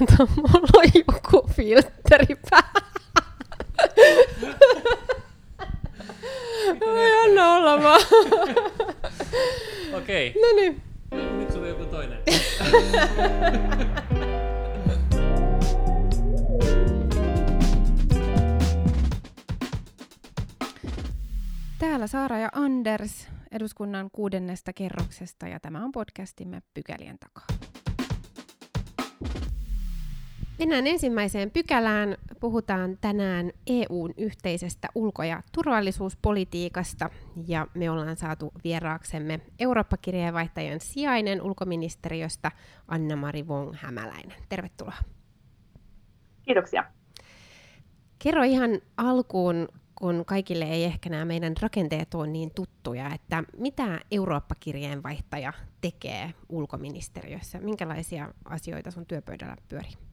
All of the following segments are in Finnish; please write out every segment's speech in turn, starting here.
Kato, mulla on joku filtteri päällä. Ai anna olla vaan. Okei. No niin. Nyt sulla on joku toinen. Täällä Saara ja Anders eduskunnan kuudennesta kerroksesta ja tämä on podcastimme Pykälien takaa. Mennään ensimmäiseen pykälään. Puhutaan tänään EUn yhteisestä ulko- ja turvallisuuspolitiikasta ja me ollaan saatu vieraaksemme Eurooppa-kirjeenvaihtajan sijainen ulkoministeriöstä Anna-Mari Wong-Hämäläinen. Tervetuloa. Kiitoksia. Kerro ihan alkuun, kun kaikille ei ehkä nämä meidän rakenteet ole niin tuttuja, että mitä Eurooppa-kirjeenvaihtaja tekee ulkoministeriössä? Minkälaisia asioita sun työpöydällä pyörii?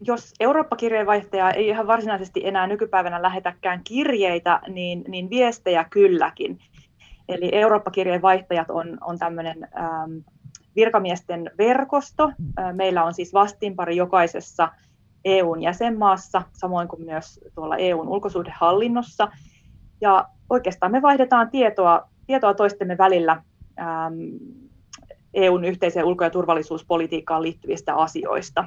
Jos Eurooppa-kirjeenvaihtaja ei ihan varsinaisesti enää nykypäivänä lähetäkään kirjeitä, niin, niin viestejä kylläkin. Eli Eurooppa-kirjeenvaihtajat on, on tämmöinen ähm, virkamiesten verkosto. Meillä on siis vastinpari jokaisessa EUn jäsenmaassa, samoin kuin myös tuolla EUn ulkosuhdehallinnossa. Ja oikeastaan me vaihdetaan tietoa, tietoa toistemme välillä ähm, EUn yhteiseen ulko- ja turvallisuuspolitiikkaan liittyvistä asioista.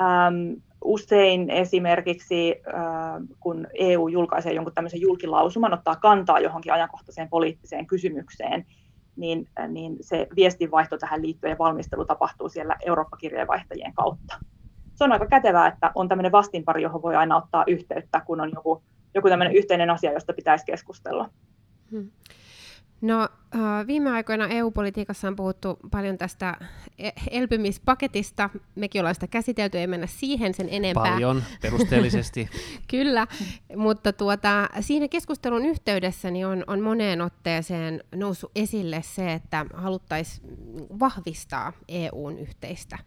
Ähm, usein esimerkiksi, äh, kun EU julkaisee jonkun tämmöisen julkilausuman, ottaa kantaa johonkin ajankohtaiseen poliittiseen kysymykseen, niin, niin se viestinvaihto tähän liittyen ja valmistelu tapahtuu siellä Eurooppa-kirjeenvaihtajien kautta se on aika kätevää, että on tämmöinen vastinpari, johon voi aina ottaa yhteyttä, kun on joku, joku tämmöinen yhteinen asia, josta pitäisi keskustella. Hmm. No, viime aikoina EU-politiikassa on puhuttu paljon tästä e- elpymispaketista. Mekin ollaan sitä käsitelty, ei mennä siihen sen enempää. Paljon, perusteellisesti. Kyllä, mutta tuota, siinä keskustelun yhteydessä niin on, on moneen otteeseen noussut esille se, että haluttaisiin vahvistaa EUn yhteistä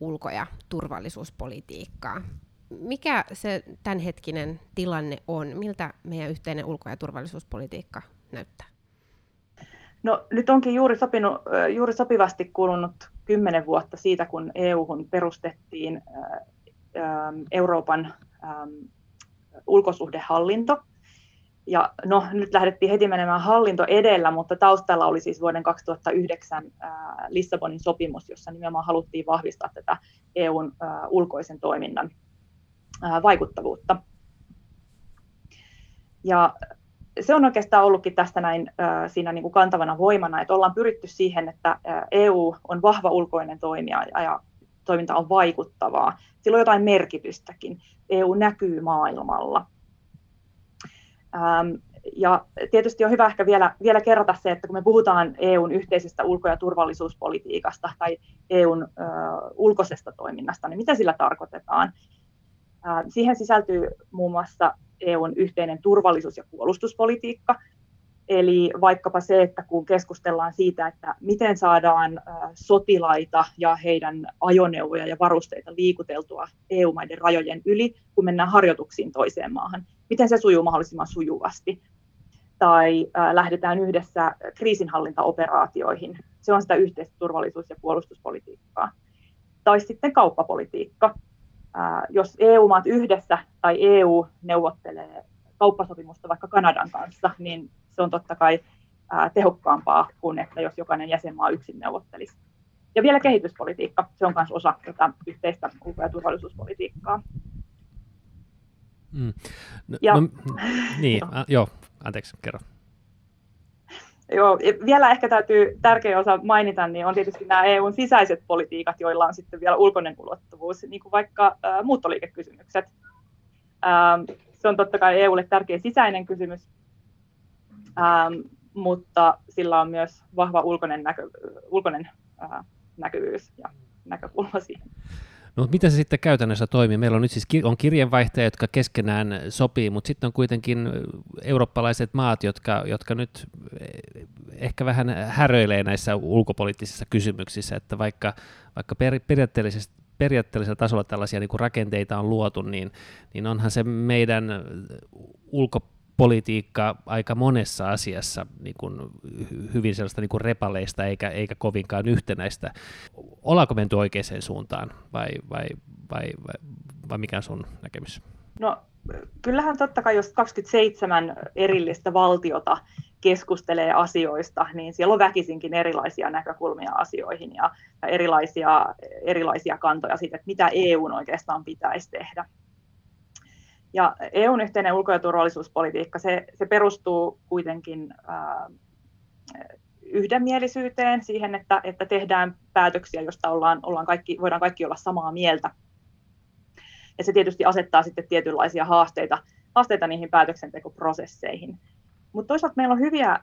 ulko- ja turvallisuuspolitiikkaa. Mikä se tämänhetkinen tilanne on? Miltä meidän yhteinen ulko- ja turvallisuuspolitiikka näyttää? No, nyt onkin juuri, sopinut, juuri sopivasti kulunut kymmenen vuotta siitä, kun EU-hun perustettiin Euroopan ulkosuhdehallinto – ja no, nyt lähdettiin heti menemään hallinto edellä, mutta taustalla oli siis vuoden 2009 ää, Lissabonin sopimus, jossa nimenomaan haluttiin vahvistaa tätä EUn ulkoisen toiminnan vaikuttavuutta. Ja se on oikeastaan ollutkin tästä näin siinä niin kuin kantavana voimana, että ollaan pyritty siihen, että EU on vahva ulkoinen toimija ja, toiminta on vaikuttavaa. Sillä on jotain merkitystäkin. EU näkyy maailmalla. Ja tietysti on hyvä ehkä vielä, vielä kerrata se, että kun me puhutaan EUn yhteisestä ulko- ja turvallisuuspolitiikasta tai EUn ö, ulkoisesta toiminnasta, niin mitä sillä tarkoitetaan? Siihen sisältyy muun muassa EUn yhteinen turvallisuus- ja puolustuspolitiikka, Eli vaikkapa se, että kun keskustellaan siitä, että miten saadaan sotilaita ja heidän ajoneuvoja ja varusteita liikuteltua EU-maiden rajojen yli, kun mennään harjoituksiin toiseen maahan, miten se sujuu mahdollisimman sujuvasti. Tai lähdetään yhdessä kriisinhallintaoperaatioihin. Se on sitä yhteistä turvallisuus- ja puolustuspolitiikkaa. Tai sitten kauppapolitiikka. Jos EU-maat yhdessä tai EU neuvottelee kauppasopimusta vaikka Kanadan kanssa, niin se on totta kai tehokkaampaa kuin että jos jokainen jäsenmaa yksin neuvottelisi. Ja vielä kehityspolitiikka, se on myös osa tätä yhteistä ulko- ja turvallisuuspolitiikkaa. Mm. No, ja, no, niin, a, joo, anteeksi, kerro. Joo, vielä ehkä täytyy tärkeä osa mainita, niin on tietysti nämä EUn sisäiset politiikat, joilla on sitten vielä ulkoinen ulottuvuus, niin kuin vaikka ä, muuttoliikekysymykset. Ä, se on totta kai EUlle tärkeä sisäinen kysymys, ähm, mutta sillä on myös vahva ulkoinen, näkö, ulkoinen äh, näkyvyys ja näkökulma siihen. No, mutta miten se sitten käytännössä toimii? Meillä on nyt siis on kirjeenvaihtajia, jotka keskenään sopii, mutta sitten on kuitenkin eurooppalaiset maat, jotka, jotka nyt eh, ehkä vähän häröilee näissä ulkopoliittisissa kysymyksissä, että vaikka, vaikka per, periaatteellisesti periaatteellisella tasolla tällaisia niin kuin rakenteita on luotu, niin, niin onhan se meidän ulko, politiikka aika monessa asiassa niin kuin hyvin sellaista niin kuin repaleista eikä, eikä kovinkaan yhtenäistä. Ollaanko menty oikeaan suuntaan vai, vai, vai, vai, vai mikä on sun näkemys? No kyllähän totta kai, jos 27 erillistä valtiota keskustelee asioista, niin siellä on väkisinkin erilaisia näkökulmia asioihin ja, erilaisia, erilaisia kantoja siitä, että mitä EU oikeastaan pitäisi tehdä. Ja EUn yhteinen ulko- ja turvallisuuspolitiikka, se, se perustuu kuitenkin ää, yhdenmielisyyteen, siihen, että, että tehdään päätöksiä, joista ollaan, ollaan kaikki, voidaan kaikki olla samaa mieltä. Ja se tietysti asettaa sitten tietynlaisia haasteita, haasteita niihin päätöksentekoprosesseihin. Mutta toisaalta meillä on hyviä,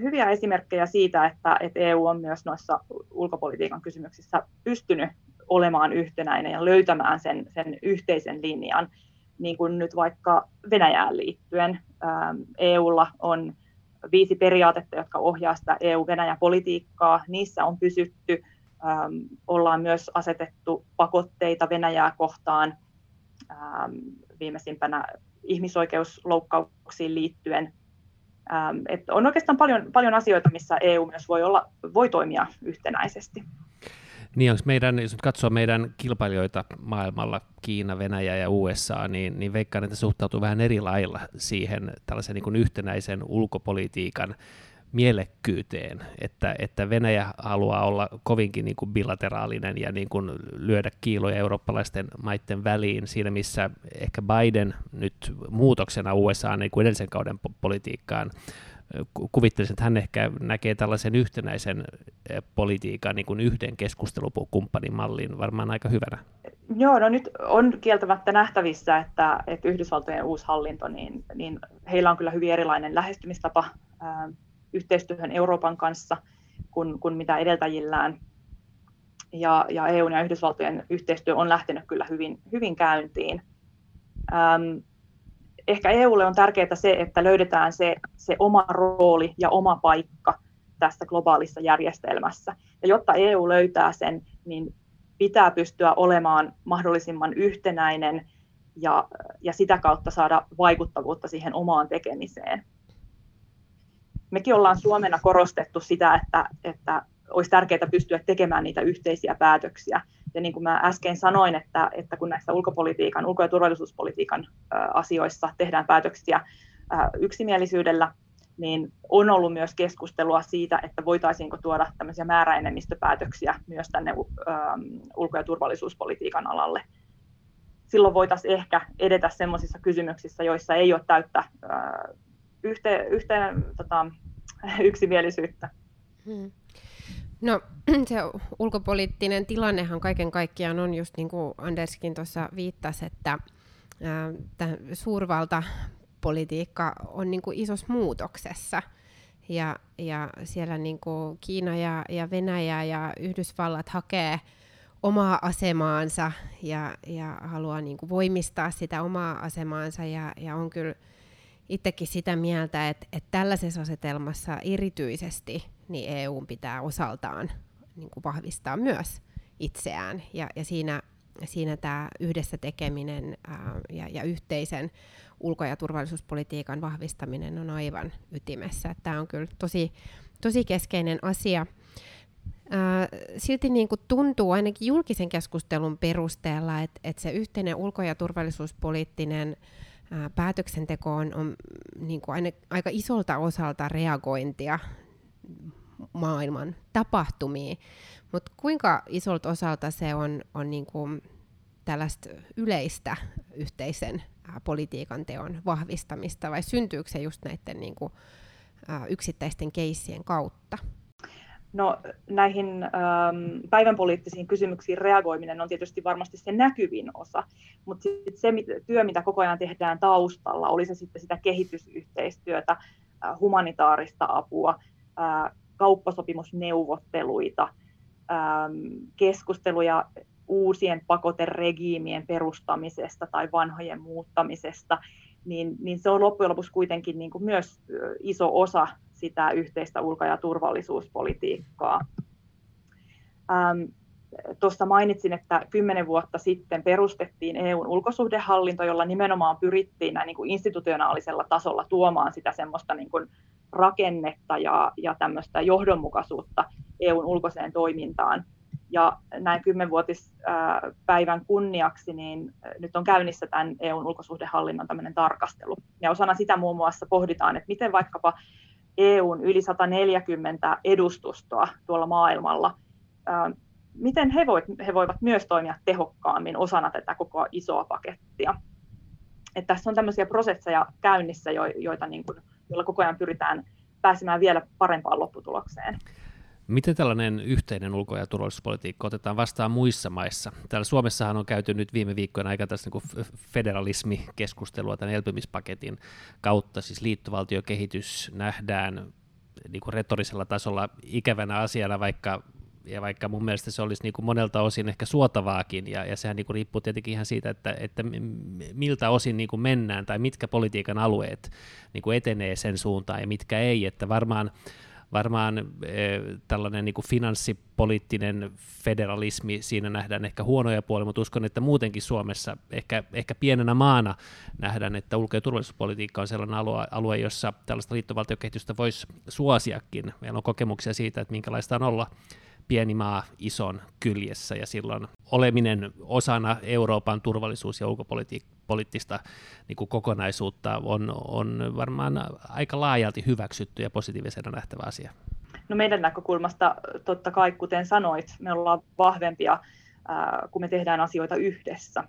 hyviä esimerkkejä siitä, että, että EU on myös noissa ulkopolitiikan kysymyksissä pystynyt olemaan yhtenäinen ja löytämään sen, sen yhteisen linjan niin kuin nyt vaikka Venäjään liittyen. Ähm, EUlla on viisi periaatetta, jotka ohjaa sitä EU-Venäjä-politiikkaa. Niissä on pysytty. Ähm, ollaan myös asetettu pakotteita Venäjää kohtaan ähm, viimeisimpänä ihmisoikeusloukkauksiin liittyen. Että on oikeastaan paljon, paljon asioita, missä EU myös voi, olla, voi toimia yhtenäisesti. Niin onko meidän, jos nyt katsoo meidän kilpailijoita maailmalla, Kiina, Venäjä ja USA, niin, niin veikkaan, että suhtautuu vähän eri lailla siihen tällaisen niin yhtenäisen ulkopolitiikan mielekkyyteen, että, että Venäjä haluaa olla kovinkin niin kuin bilateraalinen ja niin kuin lyödä kiiloja eurooppalaisten maiden väliin siinä, missä ehkä Biden nyt muutoksena USA niin kuin edellisen kauden politiikkaan kuvittelisin, että hän ehkä näkee tällaisen yhtenäisen eh, politiikan niin kuin yhden keskustelukumppanin mallin varmaan aika hyvänä. Joo, no nyt on kieltämättä nähtävissä, että, että Yhdysvaltojen uusi hallinto, niin, niin heillä on kyllä hyvin erilainen lähestymistapa ää, yhteistyöhön Euroopan kanssa kuin, kuin mitä edeltäjillään. Ja, ja EUn ja Yhdysvaltojen yhteistyö on lähtenyt kyllä hyvin, hyvin käyntiin. Ähm, ehkä EUlle on tärkeää se, että löydetään se, se oma rooli ja oma paikka tässä globaalissa järjestelmässä. Ja jotta EU löytää sen, niin pitää pystyä olemaan mahdollisimman yhtenäinen ja, ja sitä kautta saada vaikuttavuutta siihen omaan tekemiseen. Mekin ollaan Suomena korostettu sitä, että, että olisi tärkeää pystyä tekemään niitä yhteisiä päätöksiä. Ja niin kuin mä äsken sanoin, että, että kun näissä ulkopolitiikan, ulko- ja turvallisuuspolitiikan asioissa tehdään päätöksiä yksimielisyydellä, niin on ollut myös keskustelua siitä, että voitaisiinko tuoda tämmöisiä määräenemmistöpäätöksiä myös tänne ulko- ja turvallisuuspolitiikan alalle. Silloin voitaisiin ehkä edetä sellaisissa kysymyksissä, joissa ei ole täyttä yhteen, yhteen tota, yksimielisyyttä. Hmm. No se ulkopoliittinen tilannehan kaiken kaikkiaan on just niin kuin Anderskin tuossa viittasi, että ää, suurvaltapolitiikka on niin kuin isossa muutoksessa. Ja, ja siellä niin kuin Kiina ja, ja Venäjä ja Yhdysvallat hakee omaa asemaansa ja, ja haluaa niin kuin voimistaa sitä omaa asemaansa ja, ja on kyllä itsekin sitä mieltä, että, että tällaisessa asetelmassa erityisesti niin EU pitää osaltaan niin kuin vahvistaa myös itseään. Ja, ja siinä, siinä tämä yhdessä tekeminen ää, ja, ja yhteisen ulko- ja turvallisuuspolitiikan vahvistaminen on aivan ytimessä. Tämä on kyllä tosi, tosi keskeinen asia. Ää, silti niin kuin tuntuu ainakin julkisen keskustelun perusteella, että, että se yhteinen ulko- ja turvallisuuspoliittinen ää, päätöksenteko on, on niin kuin aina, aika isolta osalta reagointia maailman tapahtumiin. Mutta kuinka isolta osalta se on, on niin kuin tällaista yleistä yhteisen politiikan teon vahvistamista vai syntyykö se just näiden niin kuin, yksittäisten keissien kautta? No näihin ähm, päivän poliittisiin kysymyksiin reagoiminen on tietysti varmasti se näkyvin osa, mutta se työ, mitä koko ajan tehdään taustalla, oli se sitten sitä kehitysyhteistyötä, äh, humanitaarista apua, äh, kauppasopimusneuvotteluita, ähm, keskusteluja uusien pakoteregiimien perustamisesta tai vanhojen muuttamisesta, niin, niin se on loppujen lopuksi kuitenkin niin kuin myös iso osa sitä yhteistä ulko- ja turvallisuuspolitiikkaa. Ähm, Tuossa mainitsin, että kymmenen vuotta sitten perustettiin EUn ulkosuhdehallinto, jolla nimenomaan pyrittiin näin niin kuin institutionaalisella tasolla tuomaan sitä semmoista niin kuin rakennetta ja, ja tämmöistä johdonmukaisuutta EUn ulkoiseen toimintaan. Ja näin kymmenvuotispäivän kunniaksi, niin nyt on käynnissä tämän EUn ulkosuhdehallinnon tämmöinen tarkastelu. Ja osana sitä muun muassa pohditaan, että miten vaikkapa EUn yli 140 edustustoa tuolla maailmalla, miten he, voivat, he voivat myös toimia tehokkaammin osana tätä koko isoa pakettia. Että tässä on tämmöisiä prosesseja käynnissä, joita niin kuin, joilla koko ajan pyritään pääsemään vielä parempaan lopputulokseen. Miten tällainen yhteinen ulko- ja turvallisuuspolitiikka otetaan vastaan muissa maissa? Täällä Suomessahan on käyty nyt viime viikkoina aika tässä niin federalismikeskustelua tämän elpymispaketin kautta, siis liittovaltiokehitys nähdään niin kuin retorisella tasolla ikävänä asiana, vaikka ja vaikka mun mielestä se olisi niin kuin monelta osin ehkä suotavaakin, ja, ja sehän niin kuin riippuu tietenkin ihan siitä, että, että miltä osin niin kuin mennään, tai mitkä politiikan alueet niin kuin etenee sen suuntaan, ja mitkä ei, että varmaan varmaan eh, tällainen niin kuin finanssipoliittinen federalismi, siinä nähdään ehkä huonoja puolia, mutta uskon, että muutenkin Suomessa ehkä, ehkä pienenä maana nähdään, että ulko- ja turvallisuuspolitiikka on sellainen alue, alue jossa tällaista liittovaltiokehitystä voisi suosiakin. Meillä on kokemuksia siitä, että minkälaista on olla pieni maa ison kyljessä ja silloin oleminen osana Euroopan turvallisuus- ja ulkopoliittista niin kuin kokonaisuutta on, on varmaan aika laajalti hyväksytty ja positiivisena nähtävä asia. No meidän näkökulmasta totta kai, kuten sanoit, me ollaan vahvempia, kun me tehdään asioita yhdessä.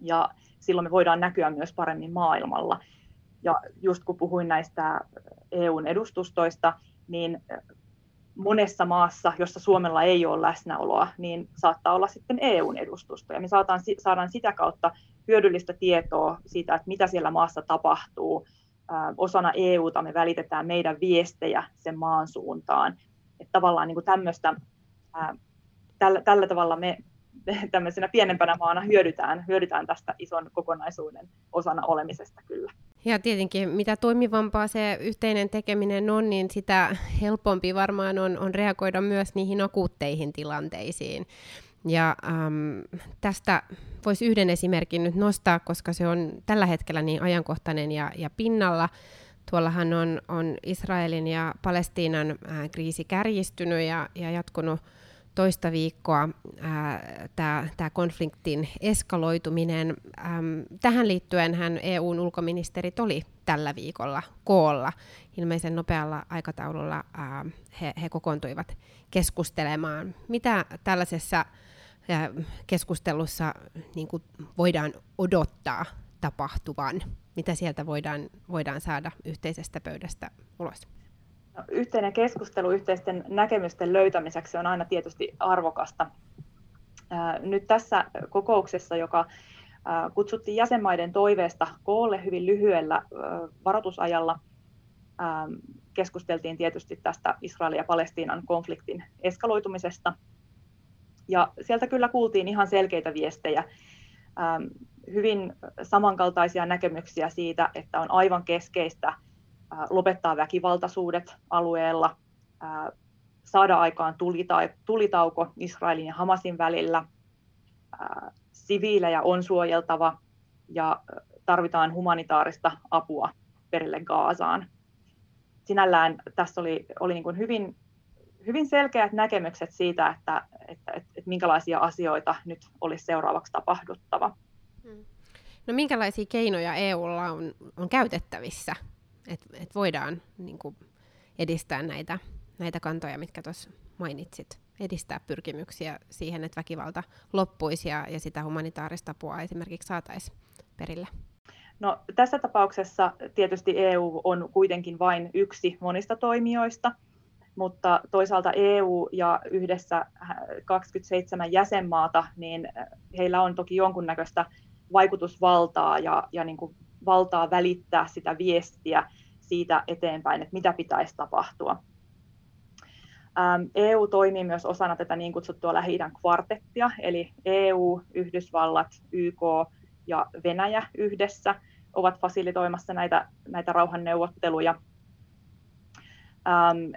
Ja silloin me voidaan näkyä myös paremmin maailmalla. Ja just kun puhuin näistä EUn edustustoista, niin monessa maassa, jossa Suomella ei ole läsnäoloa, niin saattaa olla sitten EUn edustusto. Ja me saadaan, saadaan sitä kautta hyödyllistä tietoa siitä, että mitä siellä maassa tapahtuu. Osana EUta me välitetään meidän viestejä sen maan suuntaan. Että tavallaan niin kuin tämmöistä, tällä, tällä tavalla me tämmöisenä pienempänä maana hyödytään, hyödytään tästä ison kokonaisuuden osana olemisesta kyllä. Ja tietenkin mitä toimivampaa se yhteinen tekeminen on, niin sitä helpompi varmaan on, on reagoida myös niihin akuutteihin tilanteisiin. Ja äm, tästä voisi yhden esimerkin nyt nostaa, koska se on tällä hetkellä niin ajankohtainen ja, ja pinnalla. Tuollahan on, on Israelin ja Palestiinan kriisi kärjistynyt ja, ja jatkunut toista viikkoa tämä konfliktin eskaloituminen. Äm, tähän liittyen hän EUn ulkoministerit oli tällä viikolla koolla. Ilmeisen nopealla aikataululla ää, he, he kokoontuivat keskustelemaan. Mitä tällaisessa ää, keskustelussa niin kuin voidaan odottaa tapahtuvan? Mitä sieltä voidaan, voidaan saada yhteisestä pöydästä ulos? No, yhteinen keskustelu yhteisten näkemysten löytämiseksi on aina tietysti arvokasta. Nyt tässä kokouksessa, joka kutsuttiin jäsenmaiden toiveesta koolle hyvin lyhyellä varoitusajalla, keskusteltiin tietysti tästä Israelin ja Palestiinan konfliktin eskaloitumisesta. Ja sieltä kyllä kuultiin ihan selkeitä viestejä, hyvin samankaltaisia näkemyksiä siitä, että on aivan keskeistä lopettaa väkivaltaisuudet alueella, saada aikaan tulitauko Israelin ja Hamasin välillä, siviilejä on suojeltava ja tarvitaan humanitaarista apua perille Gaasaan. Sinällään tässä oli, oli niin kuin hyvin, hyvin selkeät näkemykset siitä, että, että, että, että minkälaisia asioita nyt olisi seuraavaksi tapahduttava. Hmm. No minkälaisia keinoja EUlla on, on käytettävissä että et voidaan niin kuin, edistää näitä, näitä kantoja, mitkä tuossa mainitsit, edistää pyrkimyksiä siihen, että väkivalta loppuisi ja, ja sitä humanitaarista apua esimerkiksi saataisiin perille? No, tässä tapauksessa tietysti EU on kuitenkin vain yksi monista toimijoista, mutta toisaalta EU ja yhdessä 27 jäsenmaata, niin heillä on toki jonkunnäköistä vaikutusvaltaa ja, ja niin kuin valtaa välittää sitä viestiä siitä eteenpäin, että mitä pitäisi tapahtua. EU toimii myös osana tätä niin kutsuttua lähi kvartettia, eli EU, Yhdysvallat, YK ja Venäjä yhdessä ovat fasilitoimassa näitä, näitä rauhanneuvotteluja.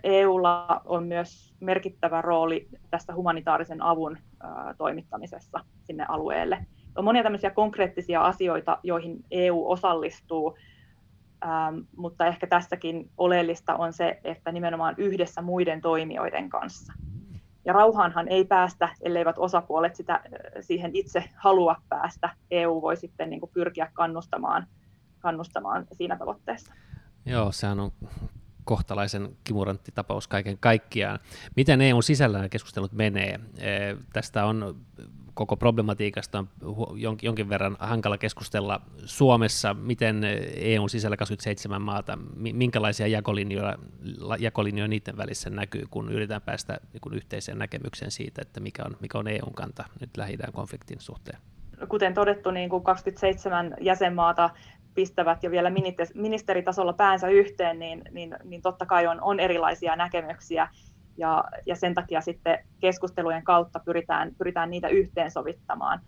EUlla on myös merkittävä rooli tässä humanitaarisen avun toimittamisessa sinne alueelle. On monia tämmöisiä konkreettisia asioita, joihin EU osallistuu, mutta ehkä tässäkin oleellista on se, että nimenomaan yhdessä muiden toimijoiden kanssa. Ja rauhaanhan ei päästä, elleivät osapuolet sitä, siihen itse halua päästä. EU voi sitten niin kuin pyrkiä kannustamaan, kannustamaan siinä tavoitteessa. Joo, sehän on kohtalaisen kimurantti tapaus kaiken kaikkiaan. Miten EUn sisällä keskustelut menee? Tästä on koko problematiikasta on jonkin verran hankala keskustella Suomessa, miten EUn sisällä 27 maata, minkälaisia jakolinjoja, jakolinjoja niiden välissä näkyy, kun yritetään päästä niin yhteiseen näkemykseen siitä, että mikä on, mikä on EUn kanta nyt lähi konfliktin suhteen. Kuten todettu, niin kuin 27 jäsenmaata pistävät jo vielä ministeritasolla päänsä yhteen, niin, niin, niin totta kai on, on erilaisia näkemyksiä ja, ja sen takia sitten keskustelujen kautta pyritään, pyritään niitä yhteensovittamaan.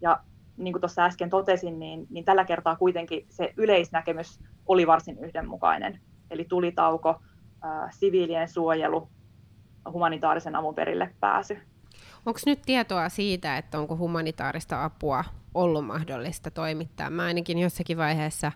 Ja niin kuin tuossa äsken totesin, niin, niin tällä kertaa kuitenkin se yleisnäkemys oli varsin yhdenmukainen. Eli tulitauko, ää, siviilien suojelu, humanitaarisen avun perille pääsy. Onko nyt tietoa siitä, että onko humanitaarista apua ollut mahdollista toimittaa? Mä ainakin jossakin vaiheessa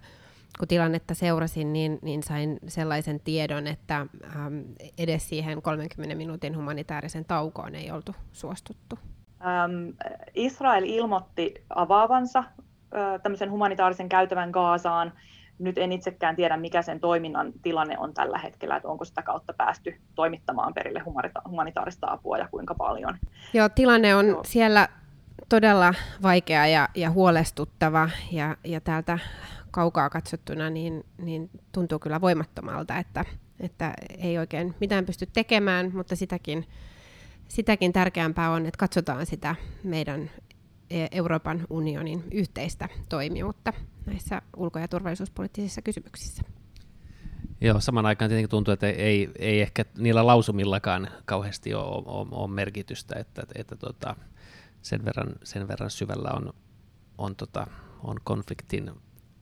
kun tilannetta seurasin, niin, niin sain sellaisen tiedon, että äm, edes siihen 30 minuutin humanitaarisen taukoon ei oltu suostuttu. Ähm, Israel ilmoitti avaavansa äh, tämmöisen humanitaarisen käytävän Gaasaan. Nyt en itsekään tiedä, mikä sen toiminnan tilanne on tällä hetkellä, että onko sitä kautta päästy toimittamaan perille humanita- humanitaarista apua ja kuinka paljon. Joo, tilanne on Joo. siellä todella vaikea ja, ja huolestuttava ja, ja täältä kaukaa katsottuna niin, niin tuntuu kyllä voimattomalta, että, että ei oikein mitään pysty tekemään, mutta sitäkin, sitäkin tärkeämpää on, että katsotaan sitä meidän e, Euroopan unionin yhteistä toimijuutta näissä ulko- ja turvallisuuspoliittisissa kysymyksissä. Joo, saman aikaan tietenkin tuntuu, että ei, ei ehkä niillä lausumillakaan kauheasti ole, ole, ole merkitystä, että, että, että tota, sen, verran, sen verran syvällä on, on, tota, on konfliktin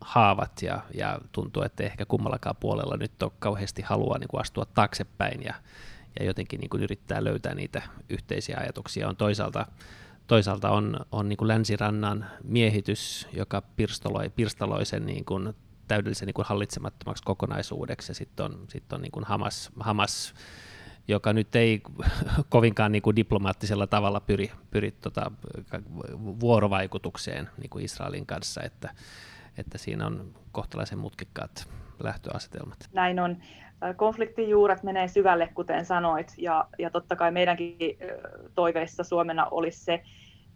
haavat ja, ja tuntuu, että ehkä kummallakaan puolella nyt on kauheasti halua niin kuin astua taaksepäin ja, ja jotenkin niin kuin yrittää löytää niitä yhteisiä ajatuksia. On toisaalta, toisaalta on, on niin kuin länsirannan miehitys, joka pirstaloi, pirstaloi sen niin kuin täydellisen niin kuin hallitsemattomaksi kokonaisuudeksi ja sitten on, sit on niin kuin Hamas, Hamas joka nyt ei kovinkaan niin kuin diplomaattisella tavalla pyri, pyri tota, vuorovaikutukseen niin kuin Israelin kanssa, että, että siinä on kohtalaisen mutkikkaat lähtöasetelmat. Näin on. Konfliktin juuret menee syvälle, kuten sanoit, ja, ja totta kai meidänkin toiveissa Suomena olisi se,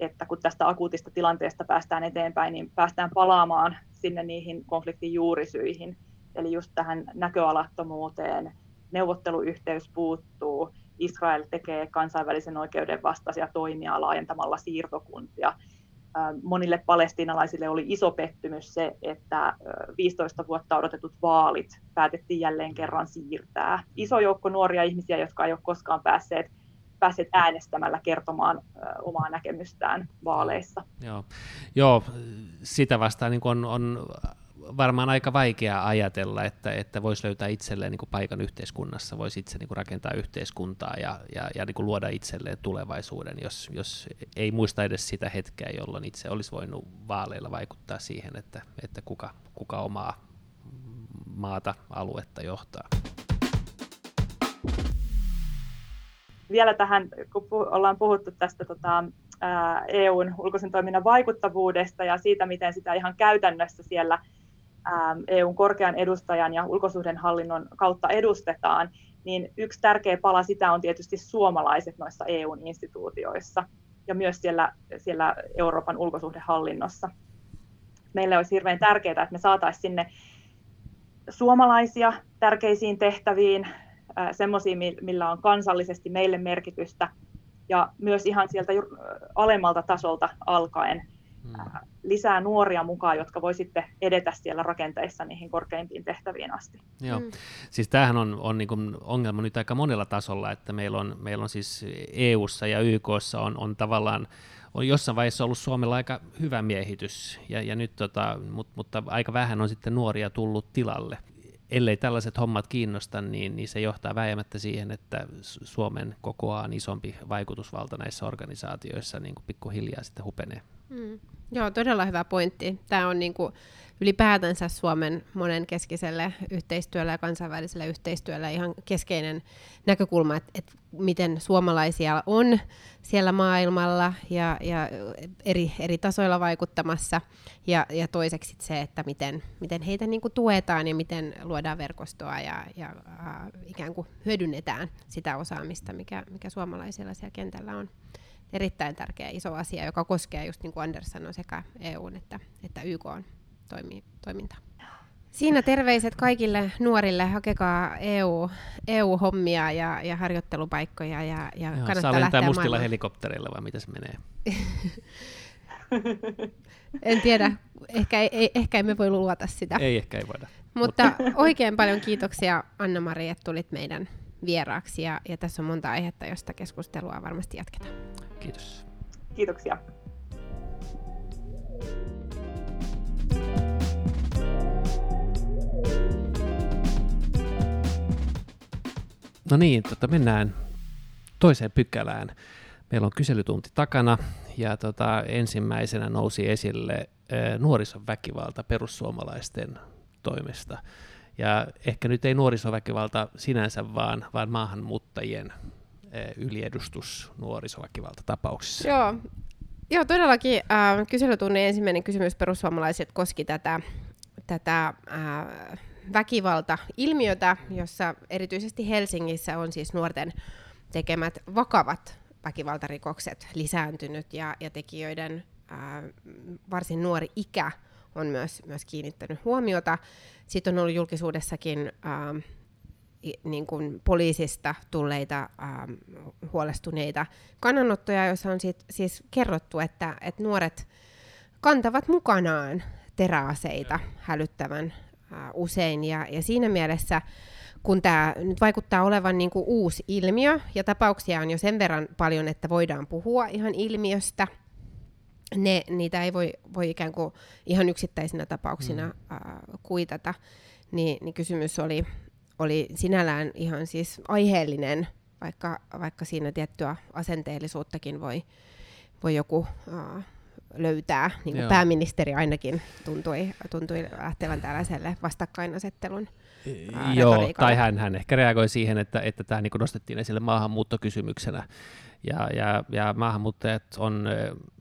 että kun tästä akuutista tilanteesta päästään eteenpäin, niin päästään palaamaan sinne niihin konfliktin juurisyihin. Eli just tähän näköalattomuuteen, neuvotteluyhteys puuttuu, Israel tekee kansainvälisen oikeuden vastaisia toimia laajentamalla siirtokuntia – monille palestiinalaisille oli iso pettymys se, että 15 vuotta odotetut vaalit päätettiin jälleen kerran siirtää. Iso joukko nuoria ihmisiä, jotka ei ole koskaan päässeet, päässeet äänestämällä kertomaan omaa näkemystään vaaleissa. Joo, Joo sitä vastaan niin on, on varmaan aika vaikea ajatella, että, että voisi löytää itselleen niin kuin paikan yhteiskunnassa, voisi itse niin kuin rakentaa yhteiskuntaa ja, ja, ja niin kuin luoda itselleen tulevaisuuden, jos, jos ei muista edes sitä hetkeä, jolloin itse olisi voinut vaaleilla vaikuttaa siihen, että, että kuka, kuka omaa maata, aluetta johtaa. Vielä tähän, kun ollaan puhuttu tästä tota, EUn ulkoisen toiminnan vaikuttavuudesta ja siitä, miten sitä ihan käytännössä siellä EUn korkean edustajan ja ulkosuhdenhallinnon kautta edustetaan, niin yksi tärkeä pala sitä on tietysti suomalaiset noissa EUn instituutioissa ja myös siellä, siellä Euroopan ulkosuhdehallinnossa. Meille olisi hirveän tärkeää, että me saataisiin sinne suomalaisia tärkeisiin tehtäviin, äh, semmoisia, millä on kansallisesti meille merkitystä, ja myös ihan sieltä alemmalta tasolta alkaen. Lisää nuoria mukaan, jotka voi sitten edetä siellä rakenteissa niihin korkeimpiin tehtäviin asti. Joo, mm. siis tämähän on, on niin kuin ongelma nyt aika monella tasolla, että meillä on, meillä on siis EU:ssa ja YKssa on, on tavallaan on jossain vaiheessa ollut Suomella aika hyvä miehitys, ja, ja nyt tota, mut, mutta aika vähän on sitten nuoria tullut tilalle. ellei tällaiset hommat kiinnosta, niin, niin se johtaa väijämättä siihen, että Suomen kokoaan isompi vaikutusvalta näissä organisaatioissa niin kuin pikkuhiljaa sitten hupenee. Mm. Joo, todella hyvä pointti. Tämä on niin kuin ylipäätänsä Suomen monenkeskiselle yhteistyölle ja kansainväliselle yhteistyölle ihan keskeinen näkökulma, että, että miten suomalaisia on siellä maailmalla ja, ja eri, eri tasoilla vaikuttamassa, ja, ja toiseksi se, että miten, miten heitä niin kuin tuetaan ja miten luodaan verkostoa ja, ja äh, ikään kuin hyödynnetään sitä osaamista, mikä, mikä suomalaisilla siellä kentällä on erittäin tärkeä iso asia, joka koskee, just niin kuin Anders sanoi, sekä EUn että, että YK on toimi, toimintaa. Siinä terveiset kaikille nuorille, hakekaa EU, EU-hommia ja, ja harjoittelupaikkoja ja, ja Joo, kannattaa saa lähteä mustilla maailmaan. helikopterilla vai mitä se menee? en tiedä, ehkä, ei, ehkä emme voi luota sitä. Ei, ehkä ei voida. Mutta oikein paljon kiitoksia Anna-Mari, että tulit meidän vieraaksi ja, ja tässä on monta aihetta, josta keskustelua varmasti jatketaan. Kiitos. Kiitoksia. No niin, tota, mennään toiseen pykälään. Meillä on kyselytunti takana ja tota, ensimmäisenä nousi esille nuorison väkivalta perussuomalaisten toimesta. Ja ehkä nyt ei nuorisoväkivalta sinänsä, vaan, vaan maahanmuuttajien yliedustus nuorisoväkivaltatapauksissa. Joo, Joo todellakin äh, kyselytunnin ensimmäinen kysymys perussuomalaiset koski tätä, tätä äh, väkivalta-ilmiötä, jossa erityisesti Helsingissä on siis nuorten tekemät vakavat väkivaltarikokset lisääntynyt ja, ja tekijöiden ää, varsin nuori ikä on myös, myös kiinnittänyt huomiota. Sitten on ollut julkisuudessakin ää, niin kuin poliisista tulleita ää, huolestuneita kannanottoja, joissa on sit, siis kerrottu, että, että nuoret kantavat mukanaan teräaseita hälyttävän ää, usein. Ja, ja siinä mielessä, kun tämä nyt vaikuttaa olevan niin kuin uusi ilmiö, ja tapauksia on jo sen verran paljon, että voidaan puhua ihan ilmiöstä, ne, niitä ei voi, voi ikään kuin ihan yksittäisinä tapauksina mm. ää, kuitata, niin, niin kysymys oli, oli sinällään ihan siis aiheellinen, vaikka, vaikka siinä tiettyä asenteellisuuttakin voi, voi joku ää, löytää, niin kuin pääministeri ainakin tuntui, tuntui lähtevän tällaiselle vastakkainasettelun ää, Joo, tai hän, hän ehkä reagoi siihen, että, että tämä niin nostettiin esille maahanmuuttokysymyksenä, ja, ja, ja maahanmuuttajat on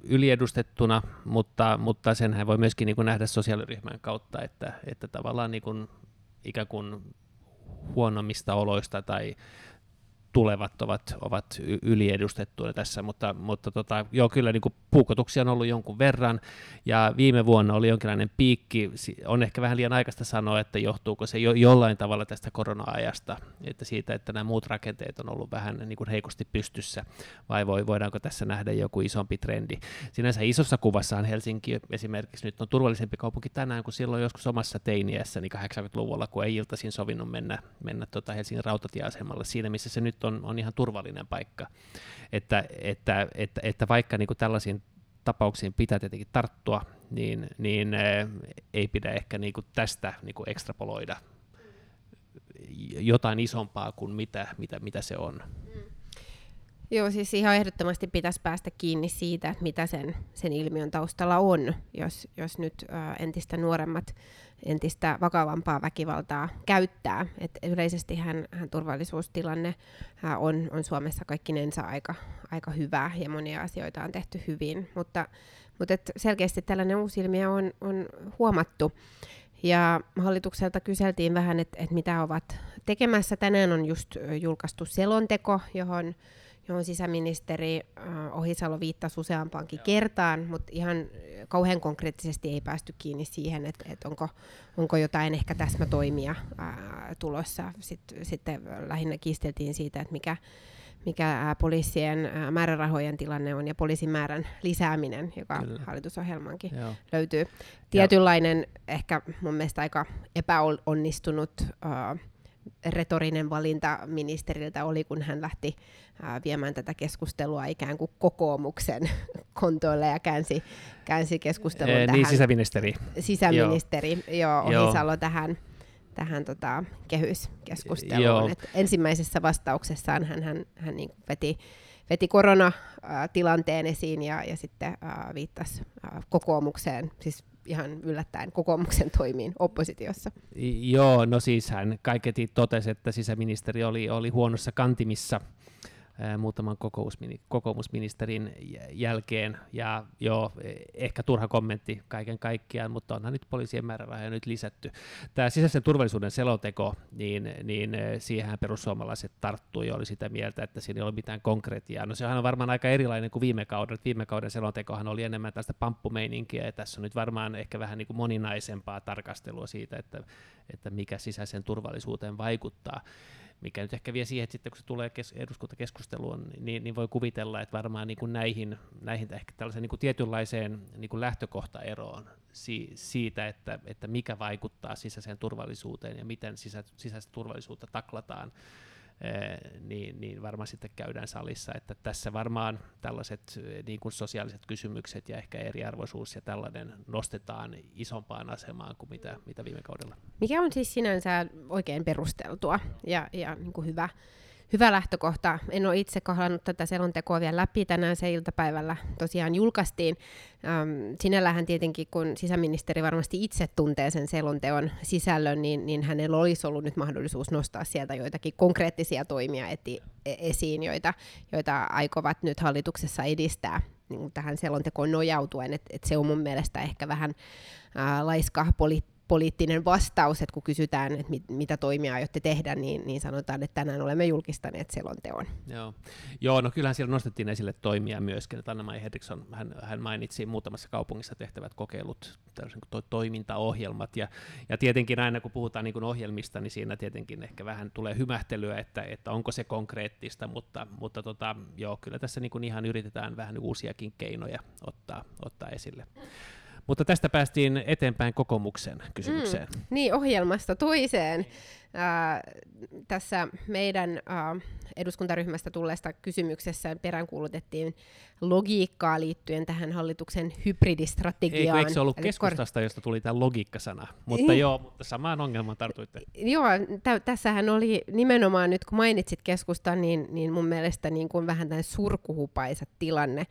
yliedustettuna, mutta, mutta sen hän voi myöskin niin kuin nähdä sosiaaliryhmän kautta, että, että tavallaan niin kuin, ikään kuin huonommista oloista tai tulevat ovat, ovat yliedustettuja tässä, mutta, mutta tota, joo, kyllä niin puukotuksia on ollut jonkun verran, ja viime vuonna oli jonkinlainen piikki, on ehkä vähän liian aikaista sanoa, että johtuuko se jo, jollain tavalla tästä korona-ajasta, että siitä, että nämä muut rakenteet on ollut vähän niin kuin heikosti pystyssä, vai voi, voidaanko tässä nähdä joku isompi trendi. Sinänsä isossa kuvassahan Helsinki esimerkiksi. Nyt on turvallisempi kaupunki tänään kuin silloin joskus omassa teiniässä, niin 80-luvulla, kun ei iltaisin sovinnut mennä, mennä tota Helsingin rautatieasemalle. Siinä, missä se nyt on, on ihan turvallinen paikka. Että, että, että, että vaikka niin kuin tällaisiin tapauksiin pitää tietenkin tarttua, niin, niin eh, ei pidä ehkä niin kuin tästä niin kuin ekstrapoloida jotain isompaa kuin mitä, mitä, mitä se on. Joo, siis ihan ehdottomasti pitäisi päästä kiinni siitä, että mitä sen, sen ilmiön taustalla on, jos, jos nyt ä, entistä nuoremmat entistä vakavampaa väkivaltaa käyttää. Et yleisesti hän, hän turvallisuustilanne hän on, on Suomessa kaikkinensa aika, aika hyvä ja monia asioita on tehty hyvin, mutta, mutta et selkeästi tällainen uusi ilmiö on, on huomattu. Ja hallitukselta kyseltiin vähän, että et mitä ovat tekemässä. Tänään on just julkaistu selonteko, johon johon sisäministeri äh, Ohisalo viittasi useampaankin kertaan, mutta ihan kauhean konkreettisesti ei päästy kiinni siihen, että, että onko, onko jotain ehkä täsmätoimia äh, tulossa. Sitten, sitten lähinnä kiisteltiin siitä, että mikä, mikä poliisien ää, määrärahojen tilanne on ja poliisin määrän lisääminen, joka Kyllä. hallitusohjelmankin Joo. löytyy. Tietynlainen, ja. ehkä mun mielestä aika epäonnistunut ää, retorinen valinta ministeriltä oli, kun hän lähti ää, viemään tätä keskustelua ikään kuin kokoomuksen kontoille ja käänsi, käänsi keskustelun ee, niin, tähän. Niin, sisäministeri. Sisäministeri, joo, joo Ohisalo tähän tähän tota, kehyskeskusteluun. Et ensimmäisessä vastauksessaan hän, hän, hän niin veti, veti koronatilanteen esiin ja, ja sitten äh, viittasi äh, kokoomukseen, siis ihan yllättäen kokoomuksen toimiin oppositiossa. Joo, no siis hän kaiketi totesi, että sisäministeri oli, oli huonossa kantimissa – muutaman kokoomusministerin jälkeen. Ja joo, e, ehkä turha kommentti kaiken kaikkiaan, mutta onhan nyt poliisien määrärahoja nyt lisätty. Tämä sisäisen turvallisuuden selonteko, niin, niin siihen perussuomalaiset tarttui ja oli sitä mieltä, että siinä ei ole mitään konkretiaa. No sehän on varmaan aika erilainen kuin viime kauden. Viime kauden selontekohan oli enemmän tästä pamppumeininkiä, ja tässä on nyt varmaan ehkä vähän niin kuin moninaisempaa tarkastelua siitä, että, että mikä sisäisen turvallisuuteen vaikuttaa mikä nyt ehkä vie siihen, että sitten kun se tulee kes- eduskuntakeskusteluun, niin, niin voi kuvitella, että varmaan niin kuin näihin, näihin ehkä tällaiseen niin kuin tietynlaiseen niin kuin lähtökohtaeroon si- siitä, että, että mikä vaikuttaa sisäiseen turvallisuuteen ja miten sisä- sisäistä turvallisuutta taklataan, niin, niin varmaan sitten käydään salissa, että tässä varmaan tällaiset niin kuin sosiaaliset kysymykset ja ehkä eriarvoisuus ja tällainen nostetaan isompaan asemaan kuin mitä, mitä viime kaudella. Mikä on siis sinänsä oikein perusteltua ja, ja niin kuin hyvä, hyvä lähtökohta. En ole itse kohdannut tätä selontekoa vielä läpi. Tänään se iltapäivällä tosiaan julkaistiin. Ähm, sinällähän tietenkin, kun sisäministeri varmasti itse tuntee sen selonteon sisällön, niin, niin hänellä olisi ollut nyt mahdollisuus nostaa sieltä joitakin konkreettisia toimia eti, e, esiin, joita, joita aikovat nyt hallituksessa edistää niin tähän selontekoon nojautuen. Et, et se on mun mielestä ehkä vähän äh, laiska poliittinen poliittinen vastaus, että kun kysytään, että mit, mitä toimia aiotte tehdä, niin, niin sanotaan, että tänään olemme julkistaneet selonteon. Joo, Joo no kyllähän siellä nostettiin esille toimia myöskin, että Anna-Mai Henriksson, hän, hän mainitsi muutamassa kaupungissa tehtävät kokeilut, to, toimintaohjelmat, ja, ja tietenkin aina kun puhutaan niin kuin ohjelmista, niin siinä tietenkin ehkä vähän tulee hymähtelyä, että, että onko se konkreettista, mutta, mutta tota, joo, kyllä tässä niin kuin ihan yritetään vähän uusiakin keinoja ottaa, ottaa esille. Mutta tästä päästiin eteenpäin kokoomuksen kysymykseen. Mm, niin, ohjelmasta toiseen. Äh, tässä meidän äh, eduskuntaryhmästä tulleesta kysymyksessä peräänkuulutettiin logiikkaa liittyen tähän hallituksen hybridistrategiaan. Eikö, eikö se ollut keskustasta, josta tuli tämä logiikkasana? Mutta niin. joo, mutta samaan ongelmaan tartuitte. Joo, tä- tässähän oli nimenomaan nyt, kun mainitsit keskustan, niin, niin mun mielestä niin kuin vähän tämän surkuhupaisa tilanne,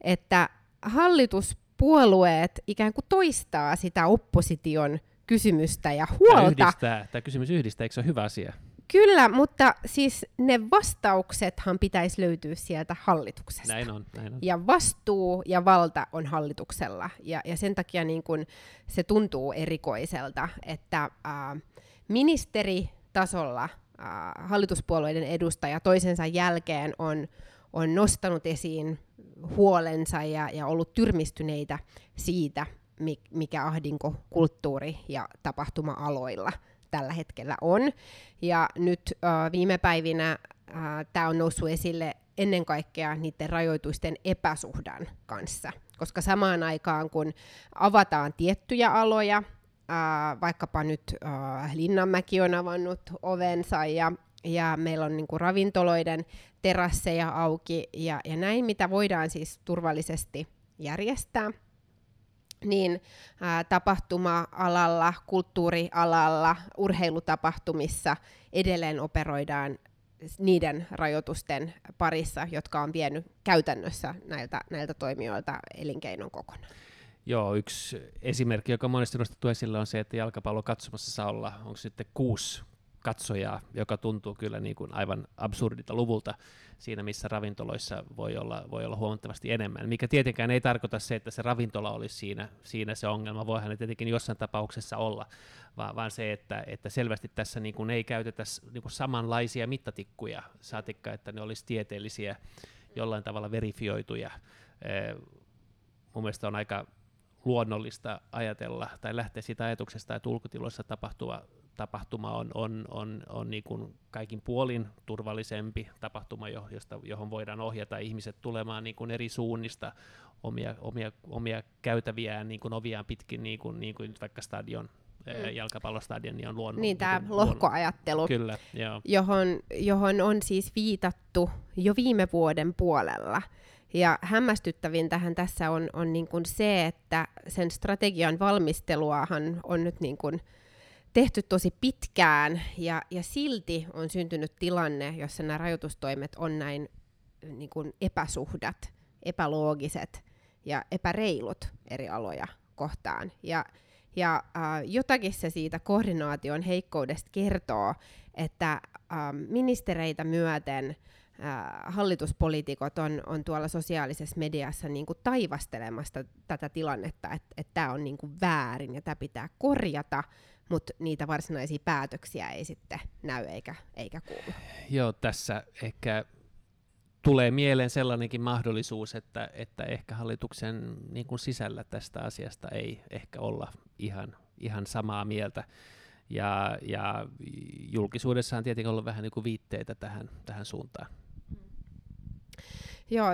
että hallitus puolueet ikään kuin toistaa sitä opposition kysymystä ja huolta. Tämä, yhdistää, tämä kysymys yhdistää, eikö se ole hyvä asia? Kyllä, mutta siis ne vastauksethan pitäisi löytyä sieltä hallituksesta. Näin on, näin on. Ja vastuu ja valta on hallituksella. Ja, ja sen takia niin kun se tuntuu erikoiselta, että äh, ministeritasolla äh, hallituspuolueiden edustaja toisensa jälkeen on, on nostanut esiin huolensa ja, ja ollut tyrmistyneitä siitä, mikä ahdinko kulttuuri- ja tapahtuma-aloilla tällä hetkellä on. Ja nyt äh, viime päivinä äh, tämä on noussut esille ennen kaikkea niiden rajoitusten epäsuhdan kanssa, koska samaan aikaan kun avataan tiettyjä aloja, vaikkapa nyt Linnanmäki on avannut ovensa ja ja meillä on niin kuin ravintoloiden terasseja auki ja, ja näin, mitä voidaan siis turvallisesti järjestää niin ää, tapahtuma-alalla, kulttuurialalla, urheilutapahtumissa edelleen operoidaan niiden rajoitusten parissa, jotka on vienyt käytännössä näiltä, näiltä toimijoilta elinkeinon kokonaan. Joo, yksi esimerkki, joka monesti nostettu esille, on se, että jalkapallo katsomassa saa olla, onko sitten kuusi katsojaa, joka tuntuu kyllä niin kuin aivan absurdilta luvulta siinä, missä ravintoloissa voi olla, voi olla huomattavasti enemmän. Mikä tietenkään ei tarkoita se, että se ravintola olisi siinä, siinä se ongelma, voihan ne tietenkin jossain tapauksessa olla, vaan, vaan se, että, että selvästi tässä niin kuin ei käytetä niin kuin samanlaisia mittatikkuja, saatikka, että ne olisi tieteellisiä, jollain tavalla verifioituja. Mun mielestä on aika luonnollista ajatella tai lähteä siitä ajatuksesta, että ulkotiloissa tapahtuva tapahtuma on, on, on, on niin kuin kaikin puolin turvallisempi tapahtuma, josta, johon voidaan ohjata ihmiset tulemaan niin kuin eri suunnista omia, omia, omia käytäviään niin kuin oviaan pitkin, niin kuin, niin kuin nyt vaikka stadion mm. jalkapallostadion niin on luonnon. Niin, tämä niin lohkoajattelu, Kyllä, joo. Johon, johon on siis viitattu jo viime vuoden puolella. Ja hämmästyttävin tähän tässä on, on niin kuin se, että sen strategian valmisteluahan on nyt niin kuin tehty tosi pitkään ja, ja silti on syntynyt tilanne, jossa nämä rajoitustoimet on näin niin kuin epäsuhdat, epäloogiset ja epäreilut eri aloja kohtaan. Ja, ja äh, jotakin se siitä koordinaation heikkoudesta kertoo, että äh, ministereitä myöten äh, hallituspoliitikot on, on tuolla sosiaalisessa mediassa niin kuin taivastelemasta tätä tilannetta, että et tämä on niin kuin väärin ja tämä pitää korjata, mutta niitä varsinaisia päätöksiä ei sitten näy eikä, eikä kuulu. Joo, tässä ehkä tulee mieleen sellainenkin mahdollisuus, että, että ehkä hallituksen niin kuin sisällä tästä asiasta ei ehkä olla ihan, ihan samaa mieltä. Ja, ja julkisuudessa on tietenkin ollut vähän niin kuin viitteitä tähän, tähän suuntaan. Joo,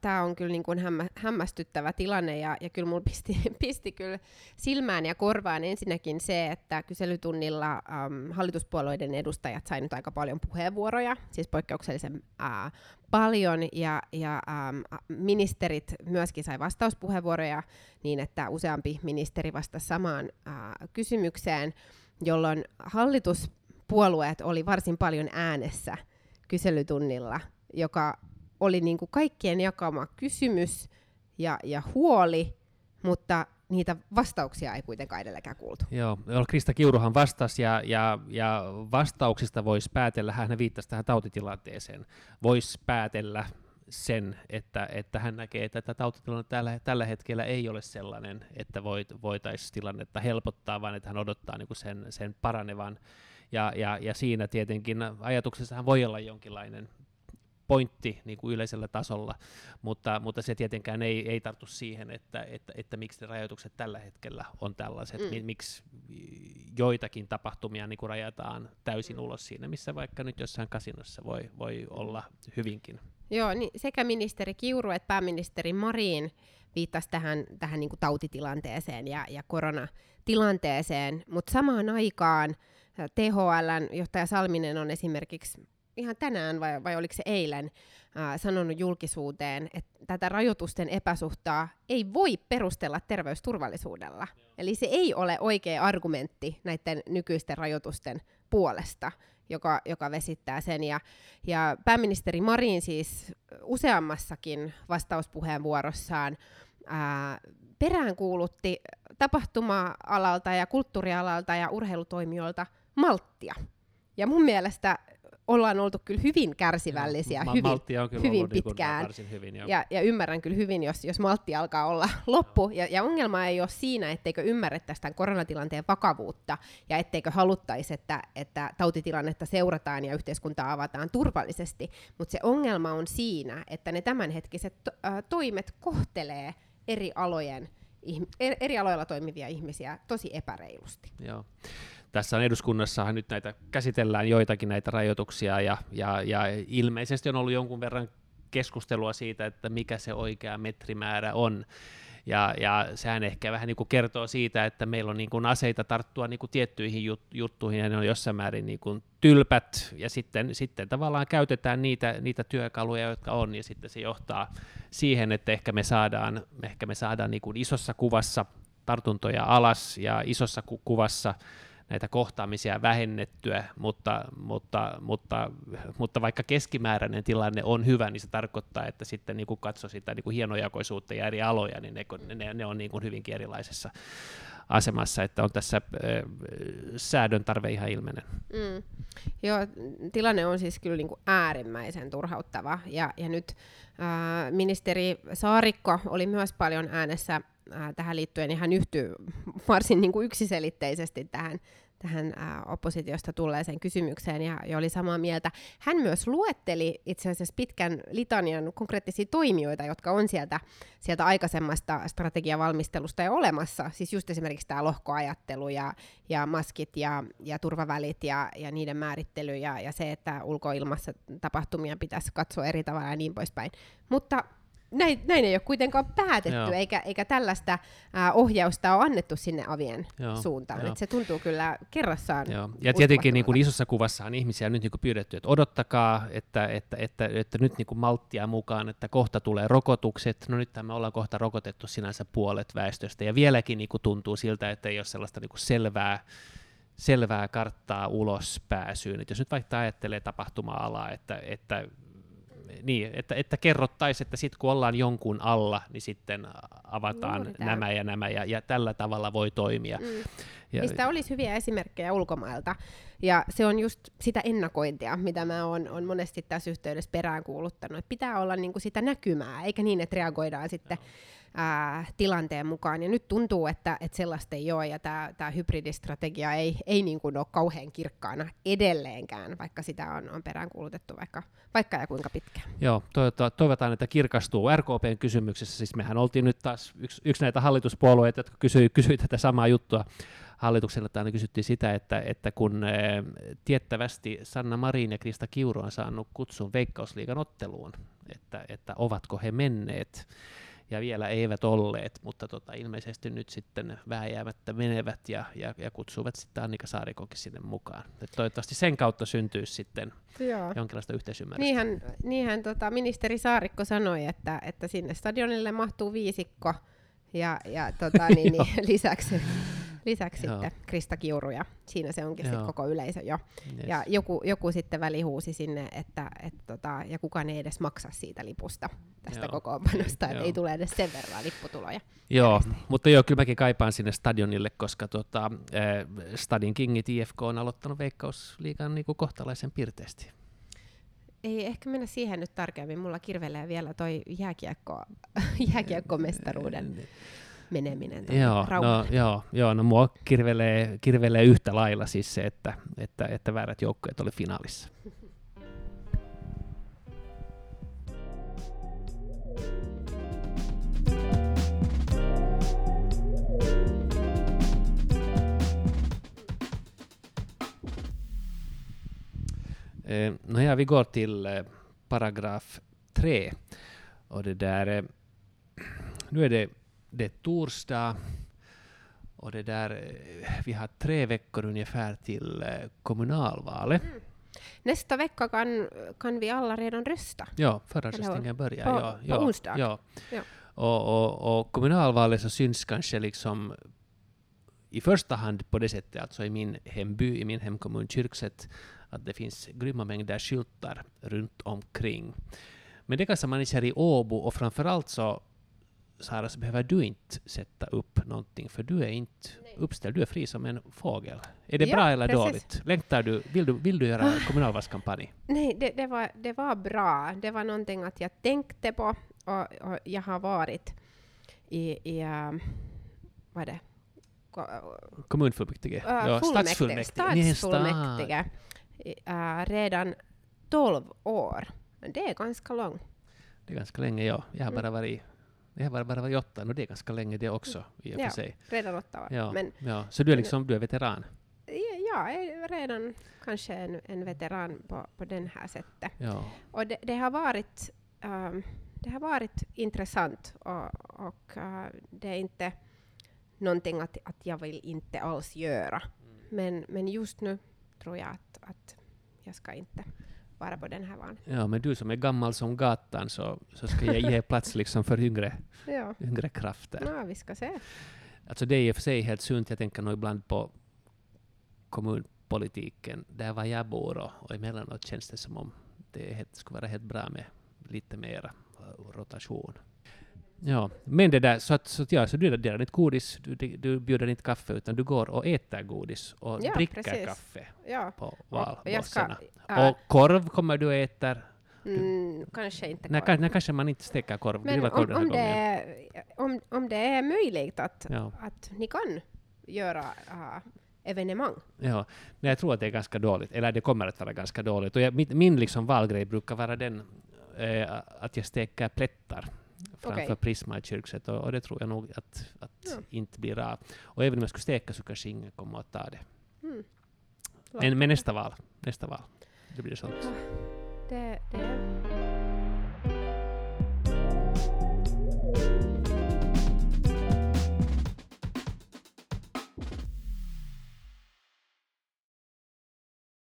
tämä on kyllä niin kuin hämmä, hämmästyttävä tilanne ja, ja kyllä mulla pisti, pisti kyllä silmään ja korvaan ensinnäkin se, että kyselytunnilla äm, hallituspuolueiden edustajat saivat aika paljon puheenvuoroja, siis poikkeuksellisen ää, paljon ja, ja äm, ministerit myöskin sai vastauspuheenvuoroja niin, että useampi ministeri vastasi samaan ää, kysymykseen, jolloin hallituspuolueet oli varsin paljon äänessä kyselytunnilla, joka oli niin kuin kaikkien jakama kysymys ja, ja huoli, mutta niitä vastauksia ei kuitenkaan edelläkään kuultu. Joo, Krista Kiuruhan vastasi ja, ja, ja vastauksista voisi päätellä, hän viittasi tähän tautitilanteeseen, voisi päätellä sen, että, että hän näkee, että tämä tautitilanne tällä, tällä hetkellä ei ole sellainen, että voit, voitaisiin tilannetta helpottaa, vaan että hän odottaa niin kuin sen, sen paranevan. Ja, ja, ja siinä tietenkin ajatuksessahan voi olla jonkinlainen pointti niin kuin yleisellä tasolla, mutta, mutta se tietenkään ei, ei tartu siihen, että, että, että miksi ne rajoitukset tällä hetkellä on tällaiset, mm. miksi joitakin tapahtumia niin kuin rajataan täysin ulos siinä, missä vaikka nyt jossain kasinossa voi, voi olla hyvinkin. Joo, niin sekä ministeri Kiuru että pääministeri Marin viittasi tähän, tähän niin kuin tautitilanteeseen ja, ja koronatilanteeseen, mutta samaan aikaan THLn johtaja Salminen on esimerkiksi ihan tänään vai, vai oliko se eilen ää, sanonut julkisuuteen, että tätä rajoitusten epäsuhtaa ei voi perustella terveysturvallisuudella. Joo. Eli se ei ole oikea argumentti näiden nykyisten rajoitusten puolesta, joka, joka vesittää sen. Ja, ja pääministeri Marin siis useammassakin vastauspuheenvuorossaan ää, peräänkuulutti tapahtuma-alalta ja kulttuurialalta ja urheilutoimijoilta malttia. Ja mun mielestä ollaan oltu kyllä hyvin kärsivällisiä Ma- hyvin, on kyllä hyvin ollut niin pitkään. Niin hyvin, ja, ja ymmärrän kyllä hyvin, jos, jos maltti alkaa olla loppu. Ja, ja ongelma ei ole siinä, etteikö ymmärrettäisi tämän koronatilanteen vakavuutta ja etteikö haluttaisi, että, että tautitilannetta seurataan ja yhteiskuntaa avataan turvallisesti. Mutta se ongelma on siinä, että ne tämänhetkiset to- äh, toimet kohtelee eri alojen eri aloilla toimivia ihmisiä tosi epäreilusti. Joo tässä on eduskunnassahan nyt näitä käsitellään joitakin näitä rajoituksia ja, ja, ja ilmeisesti on ollut jonkun verran keskustelua siitä, että mikä se oikea metrimäärä on. Ja, ja sehän ehkä vähän niin kuin kertoo siitä, että meillä on niin kuin aseita tarttua niin kuin tiettyihin jut, juttuihin, ja ne on jossain määrin niin kuin tylpät, ja sitten, sitten tavallaan käytetään niitä, niitä työkaluja, jotka on, ja sitten se johtaa siihen, että ehkä me saadaan, ehkä me saadaan niin kuin isossa kuvassa tartuntoja alas, ja isossa ku- kuvassa näitä kohtaamisia vähennettyä, mutta, mutta, mutta, mutta vaikka keskimääräinen tilanne on hyvä, niin se tarkoittaa, että sitten niin kuin katsoo sitä niin kuin hienojakoisuutta ja eri aloja, niin ne, ne, ne on niin kuin hyvinkin erilaisessa asemassa, että on tässä äh, säädön tarve ihan ilmenen. Mm. Joo, tilanne on siis kyllä niin kuin äärimmäisen turhauttava, ja, ja nyt äh, ministeri Saarikko oli myös paljon äänessä tähän liittyen, niin hän yhtyy varsin niin kuin yksiselitteisesti tähän, tähän ää, oppositiosta tulleeseen kysymykseen ja, ja oli samaa mieltä. Hän myös luetteli itse asiassa pitkän litanian konkreettisia toimijoita, jotka on sieltä, sieltä aikaisemmasta strategiavalmistelusta jo olemassa. Siis just esimerkiksi tämä lohkoajattelu ja, ja maskit ja, ja turvavälit ja, ja niiden määrittely ja, ja se, että ulkoilmassa tapahtumia pitäisi katsoa eri tavalla ja niin poispäin. Mutta näin, näin ei ole kuitenkaan päätetty, eikä, eikä tällaista äh, ohjausta ole annettu sinne avien Joo, suuntaan. Et se tuntuu kyllä kerrassaan Joo. Ja tietenkin niin kuin isossa kuvassa on ihmisiä nyt niin kuin pyydetty, että odottakaa, että, että, että, että nyt niin kuin malttia mukaan, että kohta tulee rokotukset. No nyt me ollaan kohta rokotettu sinänsä puolet väestöstä, ja vieläkin niin kuin tuntuu siltä, että ei ole sellaista niin kuin selvää selvää karttaa ulos pääsyyn. Et jos nyt vaikka ajattelee tapahtuma-alaa, että, että niin, että, että kerrottaisiin, että sitten kun ollaan jonkun alla, niin sitten avataan nämä ja nämä, ja, ja tällä tavalla voi toimia. Mm. Ja, Mistä olisi hyviä esimerkkejä ulkomailta, ja se on just sitä ennakointia, mitä mä oon, on monesti tässä yhteydessä peräänkuuluttanut, että pitää olla niinku sitä näkymää, eikä niin, että reagoidaan sitten no ää, tilanteen mukaan. Ja nyt tuntuu, että, että sellaista ei ole, ja tämä hybridistrategia ei, ei niin kuin ole kauhean kirkkaana edelleenkään, vaikka sitä on, on peräänkuulutettu vaikka, vaikka ja kuinka pitkään. Joo, toivotaan, että kirkastuu. RKPn kysymyksessä, siis mehän oltiin nyt taas yksi, yksi näitä hallituspuolueita, jotka kysyi, kysyi tätä samaa juttua hallitukselle, aina kysyttiin sitä, että, että kun tiettävästi Sanna Marin ja Krista Kiuru on saanut kutsun Veikkausliigan otteluun, että, että ovatko he menneet, ja vielä eivät olleet, mutta tota, ilmeisesti nyt sitten vääjäämättä menevät ja, ja, ja kutsuvat sitten Annika Saarikokin sinne mukaan. Et toivottavasti sen kautta syntyy sitten Joo. jonkinlaista yhteisymmärrystä. Niinhän, niinhän tota, ministeri Saarikko sanoi, että, että sinne stadionille mahtuu viisikko ja, ja tota, niin, niin, lisäksi lisäksi Joo. sitten Krista Kiuru ja siinä se onkin sitten koko yleisö jo. Yes. Ja joku, joku sitten välihuusi sinne, että et, tota, ja kukaan ei edes maksa siitä lipusta tästä Joo. kokoonpanosta, että ei tule edes sen verran lipputuloja. Joo, järjestä. mutta joo, kyllä mäkin kaipaan sinne stadionille, koska tota, äh, Stadin Kingit IFK on aloittanut Veikkausliigan niin kuin kohtalaisen pirteästi. Ei ehkä mennä siihen nyt tarkemmin. Mulla kirvelee vielä toi jääkiekko, jääkiekkomestaruuden meneminen. Joo, no, joo, joo, no mua kirvelee, kirvelee yhtä lailla siis se, että, että, että väärät joukkueet oli finaalissa. Eh, no ja, vi går till eh, paragraf 3. Och det där, eh, nu är det det är torsdag och det där, eh, vi har tre veckor ungefär till eh, kommunalvalet. Mm. Nästa vecka kan, kan vi alla redan rösta. Ja, förröstningen börjar. På, ja, ja, på onsdag. Ja. ja. Och, och, och kommunalvalet så syns kanske liksom i första hand på det sättet, alltså i min hemby, i min hemkommun Kyrkset, att det finns grymma mängder skyltar runt omkring. Men det kanske man ser i Åbo och framförallt så Sara, så behöver du inte sätta upp någonting, för du är inte Nej. uppställd, du är fri som en fågel. Är det ja, bra eller precis. dåligt? Längtar du, vill du, vill du göra ah. kommunalvalskampanj? Nej, det, det, var, det var bra. Det var någonting att jag tänkte på, och, och jag har varit i, i uh, vad det? Kommunfullmäktige? Uh, ja, stadsfullmäktige. Stadsfullmäktige. Uh, redan 12 år. Det är ganska långt. Det är ganska länge, ja. Jag har bara mm. varit det har bara, bara varit åtta, och det är ganska länge det också i och ja, för sig. redan åtta år. Ja, men, ja. Så du är liksom du är veteran? Ja, jag är redan kanske en, en veteran på, på den här sättet. Ja. Och det, det har varit um, det har varit intressant och, och uh, det är inte någonting att, att jag vill inte alls göra. Mm. Men, men just nu tror jag att, att jag ska inte vara på den här van. Ja, men du som är gammal som gatan så, så ska jag ge plats liksom för yngre, ja. yngre krafter. Ja, vi ska se. Alltså det är i och för sig helt sunt. Jag tänker nog ibland på kommunpolitiken där var jag bor och, och emellanåt känns det som om det skulle vara helt bra med lite mera rotation. Ja, men det där, så att, så att ja, så du delar inte godis, du, du bjuder inte kaffe, utan du går och äter godis och ja, dricker precis. kaffe ja. på valbossarna. Äh, och korv kommer du äta? Mm, kanske inte korv. Nej, nej, kanske man inte steker korv. Men om, om, det är, om, om det är möjligt att, ja. att ni kan göra uh, evenemang. Ja, nej, jag tror att det är ganska dåligt, eller det kommer att vara ganska dåligt. Och jag, min, min liksom valgrej brukar vara den eh, att jag steker plättar framför okay. Prisma i kyrkset och, och, det tror jag nog att, att ja. inte blir av. Och även om jag skulle steka så kanske ingen kommer att ta det. Mm. Men, men nästa val, nästa val, det blir sånt. Det, det